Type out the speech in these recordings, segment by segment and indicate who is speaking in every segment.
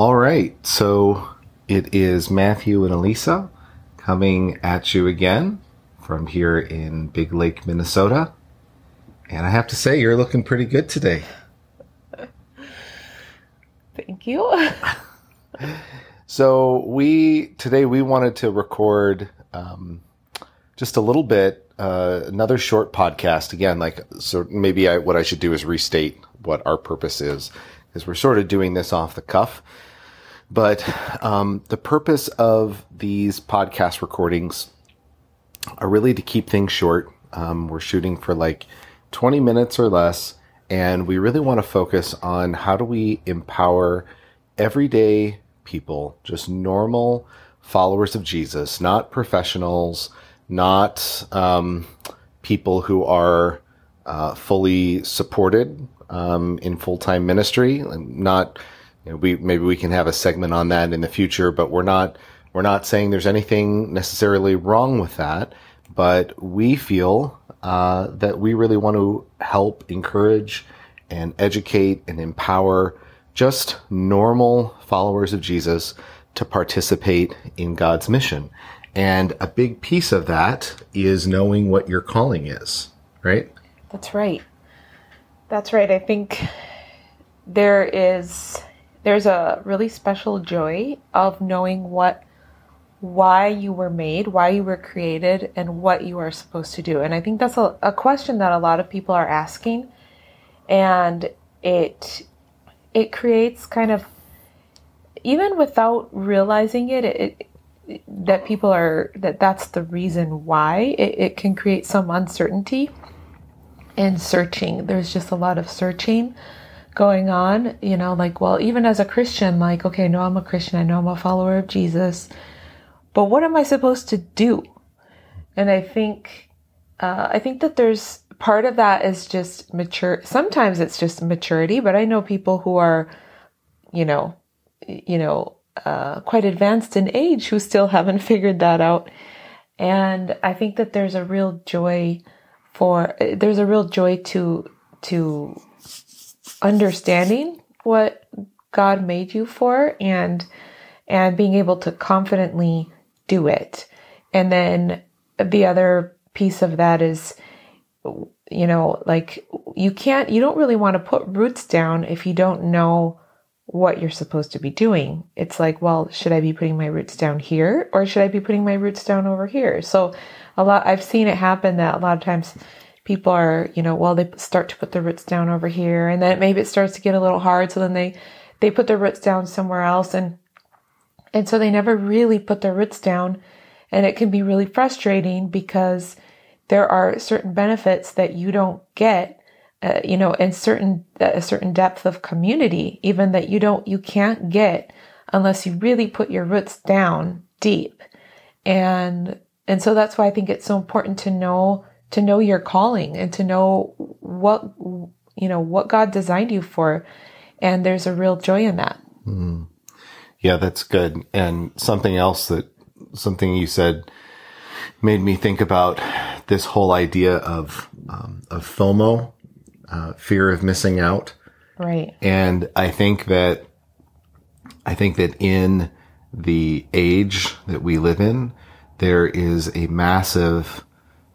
Speaker 1: All right. So it is Matthew and Elisa coming at you again from here in Big Lake, Minnesota. And I have to say, you're looking pretty good today.
Speaker 2: Thank you.
Speaker 1: so we today we wanted to record um, just a little bit, uh, another short podcast. Again, like so, maybe I, what I should do is restate what our purpose is, because we're sort of doing this off the cuff. But um, the purpose of these podcast recordings are really to keep things short. Um, we're shooting for like 20 minutes or less, and we really want to focus on how do we empower everyday people, just normal followers of Jesus, not professionals, not um, people who are uh, fully supported um, in full time ministry, not we maybe we can have a segment on that in the future, but we're not we're not saying there's anything necessarily wrong with that. But we feel uh, that we really want to help encourage and educate and empower just normal followers of Jesus to participate in God's mission. And a big piece of that is knowing what your calling is, right?
Speaker 2: That's right. That's right. I think there is there's a really special joy of knowing what why you were made, why you were created, and what you are supposed to do. And I think that's a, a question that a lot of people are asking. And it it creates kind of even without realizing it, it, it that people are that that's the reason why it, it can create some uncertainty and searching. There's just a lot of searching going on, you know, like, well, even as a Christian, like, okay, no, I'm a Christian, I know I'm a follower of Jesus, but what am I supposed to do? And I think, uh, I think that there's part of that is just mature. Sometimes it's just maturity, but I know people who are, you know, you know, uh, quite advanced in age who still haven't figured that out. And I think that there's a real joy for, there's a real joy to, to understanding what God made you for and and being able to confidently do it. And then the other piece of that is you know, like you can't you don't really want to put roots down if you don't know what you're supposed to be doing. It's like, well, should I be putting my roots down here or should I be putting my roots down over here? So a lot I've seen it happen that a lot of times people are, you know, well, they start to put their roots down over here and then maybe it starts to get a little hard. So then they, they put their roots down somewhere else and, and so they never really put their roots down. And it can be really frustrating because there are certain benefits that you don't get, uh, you know, and certain, uh, a certain depth of community, even that you don't, you can't get unless you really put your roots down deep. And, and so that's why I think it's so important to know to know your calling and to know what you know what God designed you for and there's a real joy in that.
Speaker 1: Mm. Yeah, that's good. And something else that something you said made me think about this whole idea of um, of FOMO, uh, fear of missing out.
Speaker 2: Right.
Speaker 1: And I think that I think that in the age that we live in, there is a massive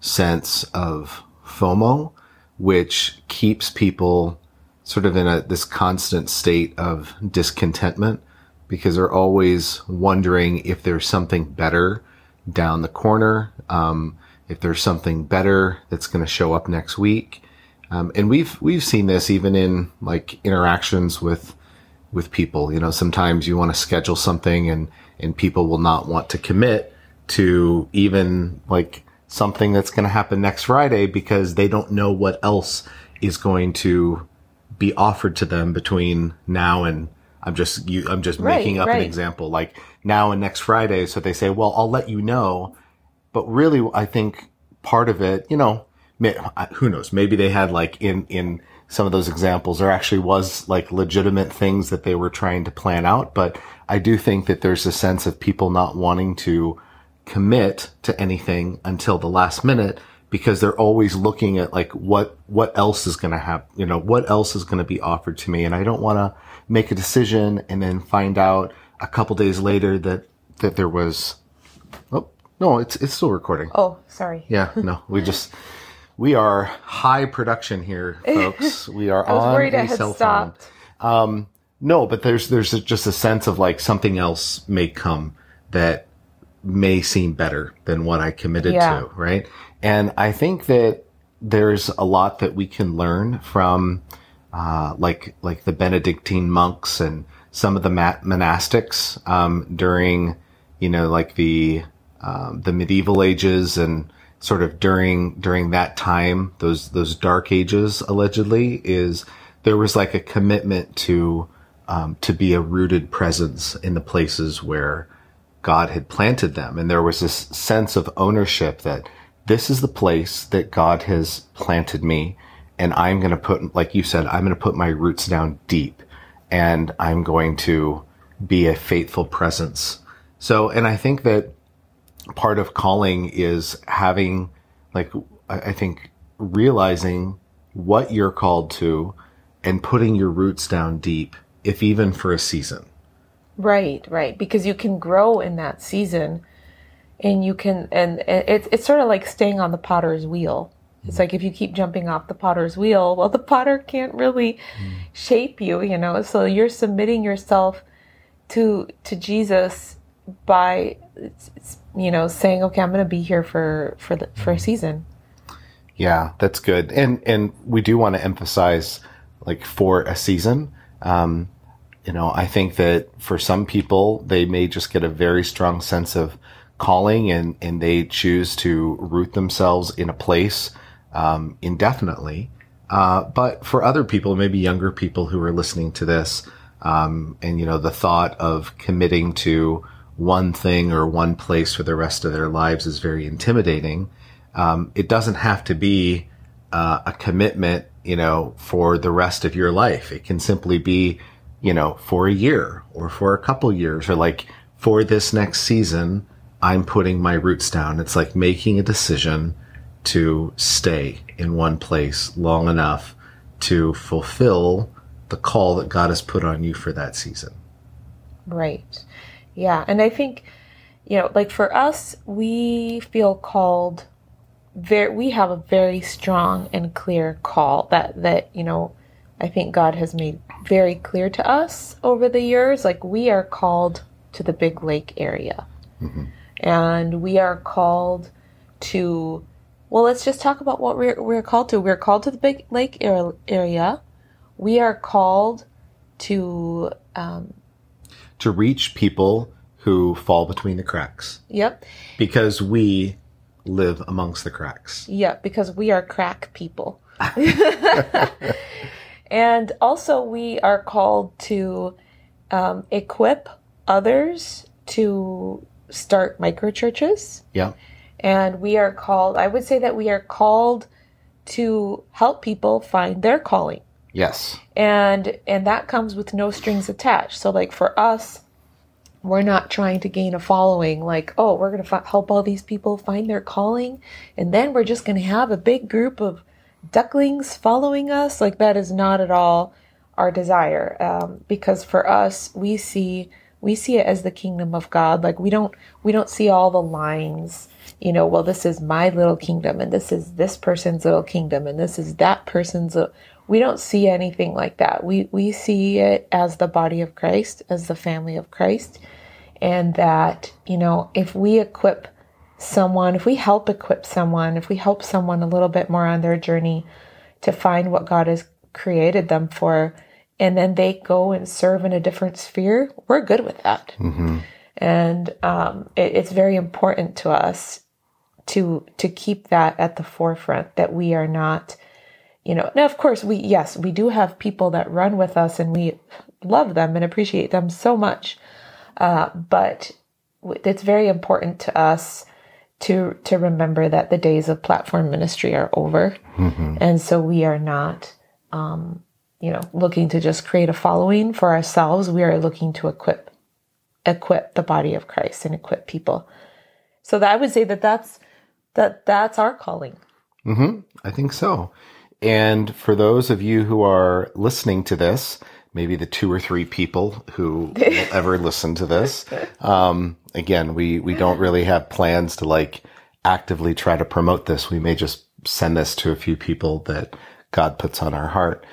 Speaker 1: sense of FOMO, which keeps people sort of in a, this constant state of discontentment because they're always wondering if there's something better down the corner, um, if there's something better that's going to show up next week. Um, and we've we've seen this even in like interactions with with people. You know, sometimes you want to schedule something and and people will not want to commit to even like something that's going to happen next Friday because they don't know what else is going to be offered to them between now and I'm just you, I'm just right, making up right. an example like now and next Friday. So they say, well, I'll let you know. But really, I think part of it, you know, who knows? Maybe they had like in, in some of those examples, there actually was like legitimate things that they were trying to plan out. But I do think that there's a sense of people not wanting to commit to anything until the last minute because they're always looking at like what what else is going to happen you know what else is going to be offered to me and i don't want to make a decision and then find out a couple days later that that there was oh no it's it's still recording
Speaker 2: Oh, sorry.
Speaker 1: yeah no we just we are high production here folks we are
Speaker 2: I was
Speaker 1: on
Speaker 2: worried
Speaker 1: a
Speaker 2: I had
Speaker 1: cell phone
Speaker 2: stopped.
Speaker 1: no, but there's there's just a sense of like something else may come that may seem better than what I committed
Speaker 2: Yeah.
Speaker 1: to, right? And I think that there's a lot that we can learn from uh, like like the Benedictine monks and some of the ma- monastics um, during you know like the um, the medieval ages and sort of during during that time those those dark ages allegedly is there was like a commitment to um, to be a rooted presence in the places where God had planted them. And there was this sense of ownership that this is the place that God has planted me. And I'm going to put, like you said, I'm going to put my roots down deep and I'm going to be a faithful presence. So, and I think that part of calling is having, like, I think realizing what you're called to and putting your roots down deep, if even for a season.
Speaker 2: Right, right. Because you can grow in that season and you can and it's it's sort of like staying on the potter's wheel. It's like if you keep jumping off the potter's wheel, well the potter can't really shape you, you know. So you're submitting yourself to to Jesus by you know saying, "Okay, I'm going to be here for for the for a season."
Speaker 1: Yeah, that's good. And and we do want to emphasize like for a season. Um, you know, I think that for some people they may just get a very strong sense of calling and and they choose to root themselves in a place um, indefinitely. Uh, but for other people, maybe younger people who are listening to this, um, and you know, the thought of committing to one thing or one place for the rest of their lives is very intimidating. Um, it doesn't have to be uh, a commitment, you know, for the rest of your life. It can simply be, you know, for a year or for a couple years or like for this next season, I'm putting my roots down. It's like making a decision to stay in one place long enough to fulfill the call that God has put on you for that season.
Speaker 2: Right. Yeah, and I think you know, like for us, we feel called very we have a very strong and clear call that that, you know, I think God has made very clear to us over the years like we are called to the Big Lake area. And we are called to well, let's just talk about what we're we're called to. We're called to the Big Lake ar- area. We are called to um,
Speaker 1: To reach people who fall between the cracks
Speaker 2: yep,
Speaker 1: because we live amongst the cracks.
Speaker 2: Yep, because we are crack people. and also, we are called to um, equip others to start micro churches.
Speaker 1: Yeah.
Speaker 2: And we are called, I would say that we are called to help people find their calling.
Speaker 1: Yes.
Speaker 2: And and that comes with no strings attached. So like for us, we're not trying to gain a following like, oh, we're going to fi- help all these people find their calling and then we're just going to have a big group of ducklings following us. Like that is not at all our desire. Um, because for us, we see we see it as the kingdom of God. Like we don't we don't see all the lines, you know, well this is my little kingdom and this is this person's little kingdom and this is that person's li- we don't see anything like that. We we see it as the body of Christ, as the family of Christ, and that, you know, if we equip someone, if we help equip someone, if we help someone a little bit more on their journey to find what God has created them for, and then they go and serve in a different sphere, we're good with that. And um, it, it's very important to us to to keep that at the forefront that we are not you know now of course we yes we do have people that run with us and we love them and appreciate them so much uh, but it's very important to us to to remember that the days of platform ministry are over. And so we are not um, you know looking to just create a following for ourselves. We are looking to equip equip the body of christ and equip people. So that i would say that that's that that's our calling. Mm-hmm.
Speaker 1: I think so. And for those of you who are listening to this, maybe the two or three people who will ever listen to this. Um, again, we, we don't really have plans to like actively try to promote this. We may just send this to a few people that God puts on our heart.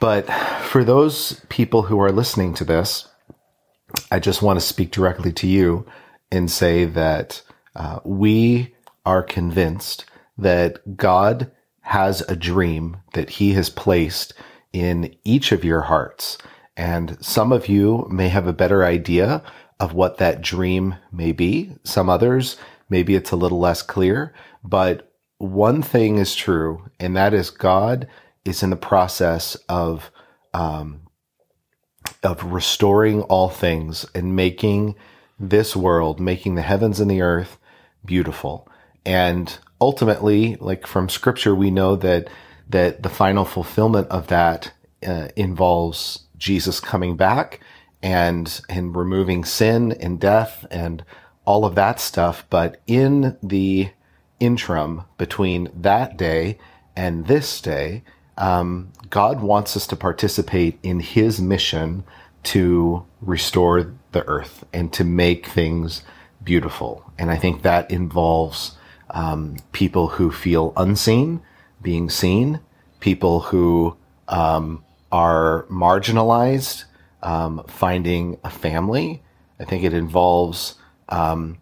Speaker 1: But for those people who are listening to this, I just want to speak directly to you and say that uh, we are convinced that God has a dream that he has placed in each of your hearts. And some of you may have a better idea of what that dream may be. Some others, maybe it's a little less clear, but one thing is true, and that is God is in the process of, um, of restoring all things and making this world, making the heavens and the earth beautiful. And ultimately, like from scripture, we know that, that the final fulfillment of that uh, involves Jesus coming back and, and removing sin and death and all of that stuff. But in the interim between that day and this day, um, God wants us to participate in his mission to restore the earth and to make things beautiful. And I think that involves um, people who feel unseen being seen, people who um, are marginalized um, finding a family. I think it involves um,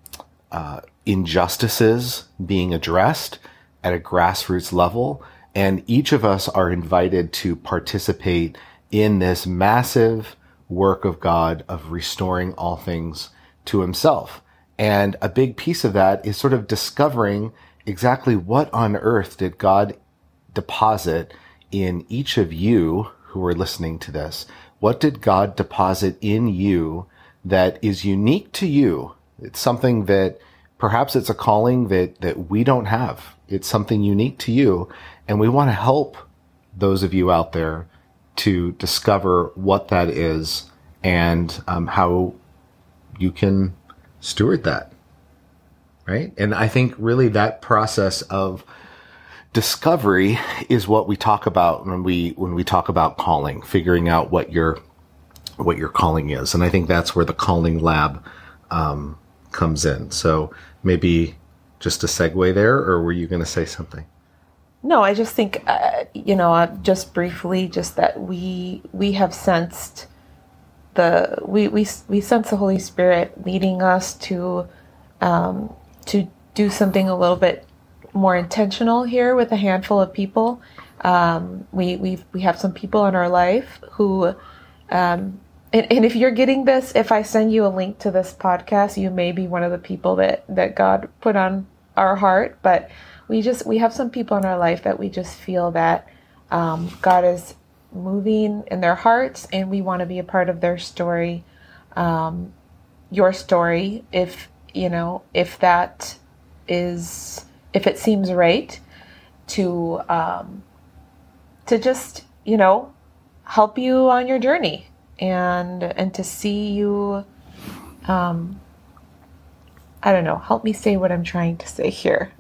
Speaker 1: uh, injustices being addressed at a grassroots level. And each of us are invited to participate in this massive work of God of restoring all things to himself. And a big piece of that is sort of discovering exactly what on earth did God deposit in each of you who are listening to this. What did God deposit in you that is unique to you? It's something that perhaps it's a calling that, that we don't have. It's something unique to you. And we want to help those of you out there to discover what that is and um, how you can steward that. Right. And I think really that process of discovery is what we talk about when we, when we talk about calling, figuring out what your, what your calling is. And I think that's where the calling lab, um, comes in. So maybe just a segue there, or were you going to say something?
Speaker 2: No, I just think, uh, you know, uh, just briefly, just that we, we have sensed the we we we sense the Holy Spirit leading us to um, to do something a little bit more intentional here with a handful of people. Um, we we we have some people in our life who, um, and, and if you're getting this, if I send you a link to this podcast, you may be one of the people that that God put on our heart. But we just we have some people in our life that we just feel that um, God is moving in their hearts and we want to be a part of their story um, your story if you know if that is if it seems right to um, to just you know help you on your journey and and to see you um, I don't know help me say what I'm trying to say here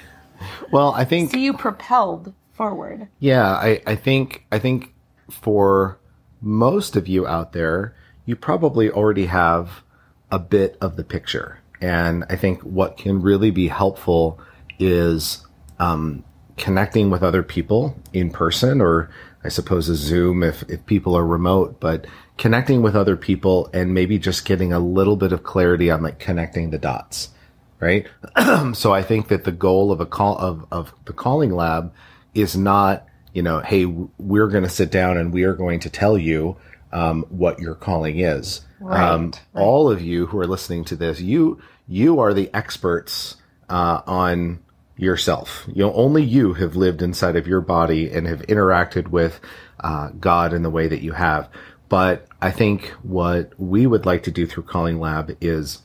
Speaker 1: well I think
Speaker 2: see you propelled forward.
Speaker 1: Yeah, I, I think I think for most of you out there, you probably already have a bit of the picture. And I think what can really be helpful is um, connecting with other people in person, or I suppose a Zoom if, if people are remote, but connecting with other people and maybe just getting a little bit of clarity on like connecting the dots, right? so I think that the goal of a call of, of the calling lab is not, you know, hey, we're going to sit down and we are going to tell you um, what your calling is.
Speaker 2: Right,
Speaker 1: um,
Speaker 2: right.
Speaker 1: All of you who are listening to this, you you are the experts uh, on yourself. You know, only you have lived inside of your body and have interacted with uh, God in the way that you have. But I think what we would like to do through Calling Lab is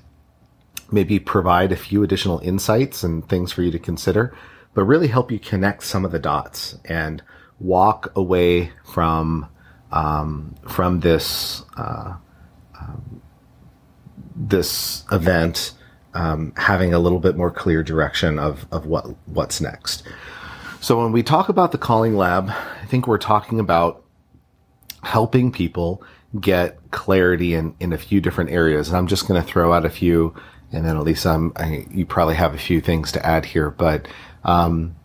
Speaker 1: maybe provide a few additional insights and things for you to consider but really help you connect some of the dots and walk away from um, from this uh, um, this event um, having a little bit more clear direction of of what what's next. So when we talk about the calling lab, I think we're talking about helping people get clarity in, in a few different areas. And I'm just going to throw out a few, and then at least I'm, I, you probably have a few things to add here, but, um,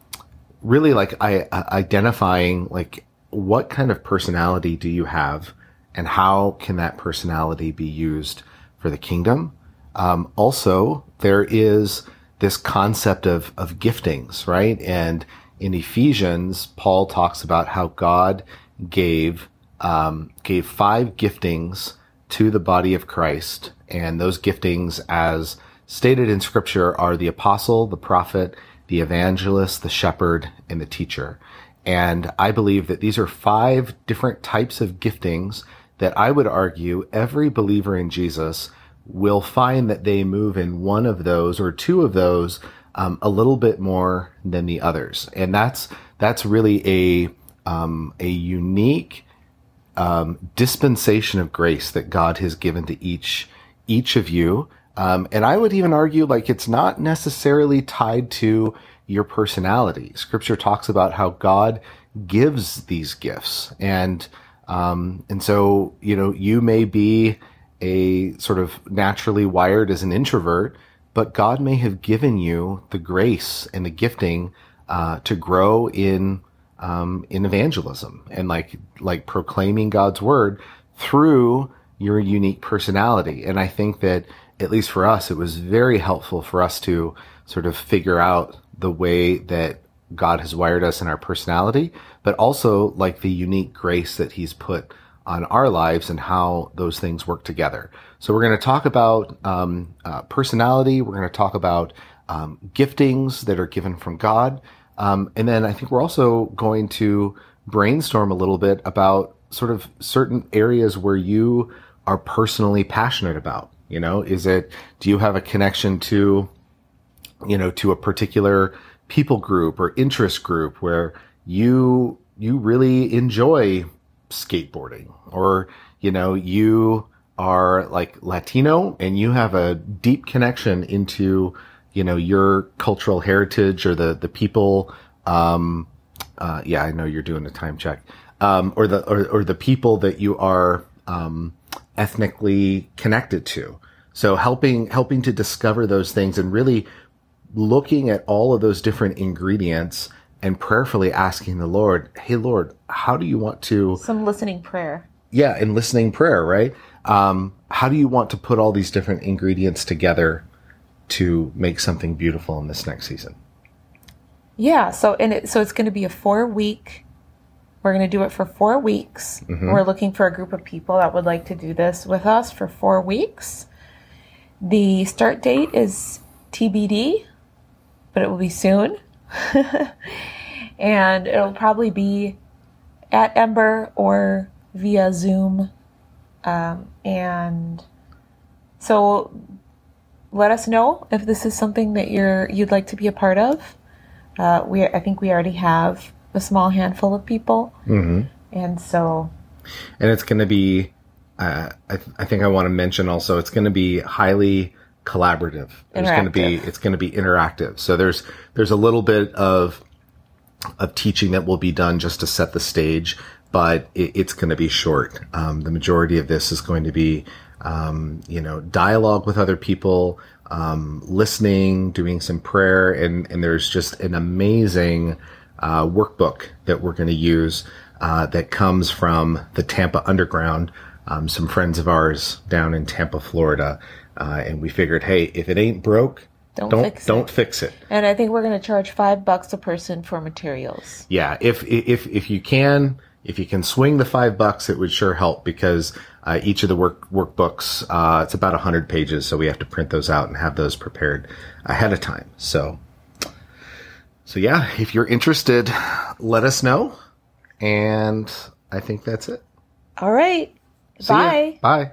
Speaker 1: really like I, identifying like what kind of personality do you have and how can that personality be used for the kingdom? Um, also, there is this concept of, of giftings, right? And in Ephesians, Paul talks about how God gave um, gave five giftings to the body of Christ, and those giftings, as stated in Scripture, are the apostle, the prophet, the evangelist, the shepherd, and the teacher. And I believe that these are five different types of giftings that I would argue every believer in Jesus will find that they move in one of those or two of those um, a little bit more than the others, and that's that's really a um, a unique um, dispensation of grace that God has given to each each of you. Um, and I would even argue like it's not necessarily tied to your personality. Scripture talks about how God gives these gifts, and um, and so you know you may be a sort of naturally wired as an introvert, but God may have given you the grace and the gifting uh, to grow in um, in evangelism and like like proclaiming God's word through your unique personality. And I think that at least for us, it was very helpful for us to sort of figure out the way that God has wired us in our personality, but also like the unique grace that He's put on our lives and how those things work together. So we're going to talk about um, uh, personality. We're going to talk about um, giftings that are given from God. Um, and then I think we're also going to brainstorm a little bit about sort of certain areas where you are personally passionate about. You know, is it, do you have a connection to, you know, to a particular people group or interest group where you, you really enjoy skateboarding or, you know, you are like Latino and you have a deep connection into, you know, your cultural heritage or the, the people, um, uh, yeah, I know you're doing a time check, um, or the, or, or the people that you are, um, ethnically connected to. So helping, helping to discover those things and really looking at all of those different ingredients and prayerfully asking the Lord, Hey, Lord, how do you want to?
Speaker 2: Some listening prayer.
Speaker 1: Yeah, and listening prayer, right? Um, how do you want to put all these different ingredients together to make something beautiful in this next season?
Speaker 2: Yeah, so and it, so it's going to be a four week. We're going to do it for four weeks. Mm-hmm. We're looking for a group of people that would like to do this with us for four weeks. The start date is TBD, but it will be soon. and it'll probably be at Ember or via Zoom. Um, and so let us know if this is something that you're you'd like to be a part of. Uh, we I think we already have a small handful of people, mm-hmm. and so
Speaker 1: and it's going to be. Uh, I, th- I think I want to mention also it's going to be highly collaborative. It's going to be it's going to be interactive. So there's there's a little bit of of teaching that will be done just to set the stage, but it, it's going to be short. Um, the majority of this is going to be um, you know dialogue with other people, um, listening, doing some prayer, and and there's just an amazing uh, workbook that we're going to use uh, that comes from the Tampa Underground. Um, some friends of ours down in Tampa, Florida, uh, and we figured, hey, if it ain't broke, don't don't fix, don't it. fix it.
Speaker 2: And I think we're going to charge five bucks a person for materials.
Speaker 1: Yeah, if if if you can, if you can swing the five bucks, it would sure help because uh, each of the work workbooks uh, it's about hundred pages, so we have to print those out and have those prepared ahead of time. So, so yeah, if you're interested, let us know, and I think that's it.
Speaker 2: All right. See Bye.
Speaker 1: Ya. Bye.